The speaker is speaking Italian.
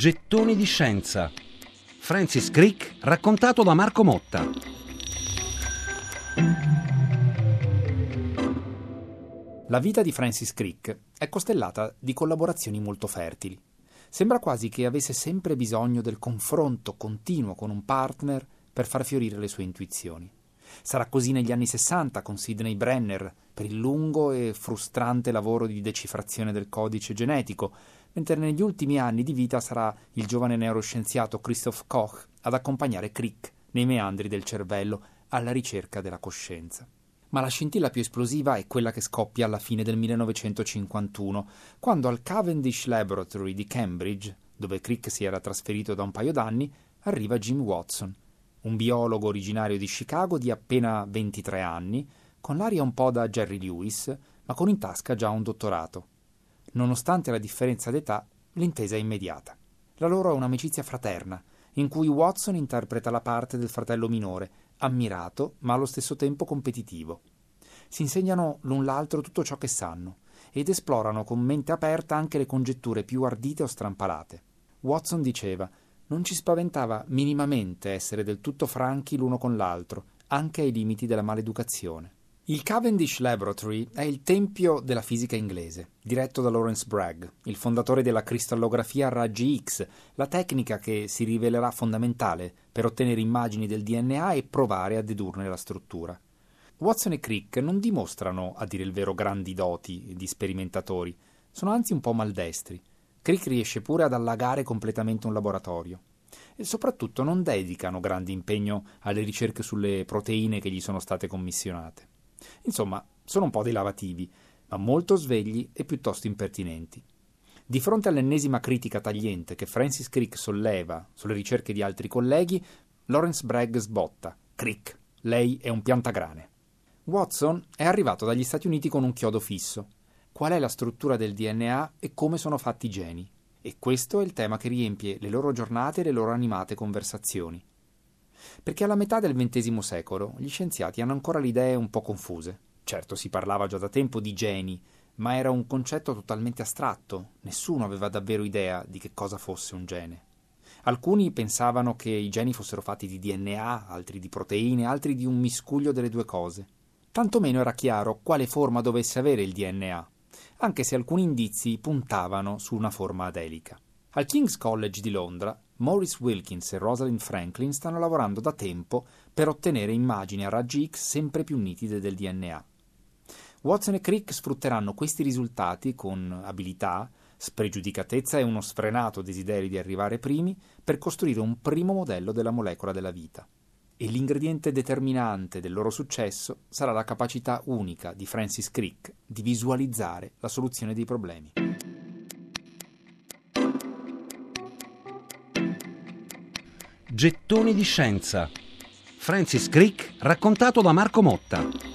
Gettoni di scienza. Francis Crick raccontato da Marco Motta. La vita di Francis Crick è costellata di collaborazioni molto fertili. Sembra quasi che avesse sempre bisogno del confronto continuo con un partner per far fiorire le sue intuizioni. Sarà così negli anni Sessanta con Sidney Brenner per il lungo e frustrante lavoro di decifrazione del codice genetico, mentre negli ultimi anni di vita sarà il giovane neuroscienziato Christoph Koch ad accompagnare Crick nei meandri del cervello alla ricerca della coscienza. Ma la scintilla più esplosiva è quella che scoppia alla fine del 1951, quando al Cavendish Laboratory di Cambridge, dove Crick si era trasferito da un paio d'anni, arriva Jim Watson, un biologo originario di Chicago di appena 23 anni, con l'aria un po' da Jerry Lewis, ma con in tasca già un dottorato. Nonostante la differenza d'età, l'intesa è immediata. La loro è un'amicizia fraterna, in cui Watson interpreta la parte del fratello minore, ammirato ma allo stesso tempo competitivo. Si insegnano l'un l'altro tutto ciò che sanno ed esplorano con mente aperta anche le congetture più ardite o strampalate. Watson diceva non ci spaventava minimamente essere del tutto franchi l'uno con l'altro, anche ai limiti della maleducazione. Il Cavendish Laboratory è il tempio della fisica inglese, diretto da Lawrence Bragg, il fondatore della cristallografia a raggi X, la tecnica che si rivelerà fondamentale per ottenere immagini del DNA e provare a dedurne la struttura. Watson e Crick non dimostrano, a dire il vero, grandi doti di sperimentatori, sono anzi un po' maldestri. Crick riesce pure ad allagare completamente un laboratorio. E soprattutto non dedicano grande impegno alle ricerche sulle proteine che gli sono state commissionate. Insomma, sono un po' dei lavativi, ma molto svegli e piuttosto impertinenti. Di fronte all'ennesima critica tagliente che Francis Crick solleva sulle ricerche di altri colleghi, Lawrence Bragg sbotta. Crick, lei è un piantagrane. Watson è arrivato dagli Stati Uniti con un chiodo fisso qual è la struttura del DNA e come sono fatti i geni. E questo è il tema che riempie le loro giornate e le loro animate conversazioni. Perché alla metà del XX secolo gli scienziati hanno ancora le idee un po' confuse. Certo, si parlava già da tempo di geni, ma era un concetto totalmente astratto, nessuno aveva davvero idea di che cosa fosse un gene. Alcuni pensavano che i geni fossero fatti di DNA, altri di proteine, altri di un miscuglio delle due cose. Tanto meno era chiaro quale forma dovesse avere il DNA anche se alcuni indizi puntavano su una forma adelica. Al King's College di Londra, Maurice Wilkins e Rosalind Franklin stanno lavorando da tempo per ottenere immagini a raggi X sempre più nitide del DNA. Watson e Crick sfrutteranno questi risultati con abilità, spregiudicatezza e uno sfrenato desiderio di arrivare primi per costruire un primo modello della molecola della vita e l'ingrediente determinante del loro successo sarà la capacità unica di Francis Crick di visualizzare la soluzione dei problemi. Gettoni di scienza. Francis Crick raccontato da Marco Motta.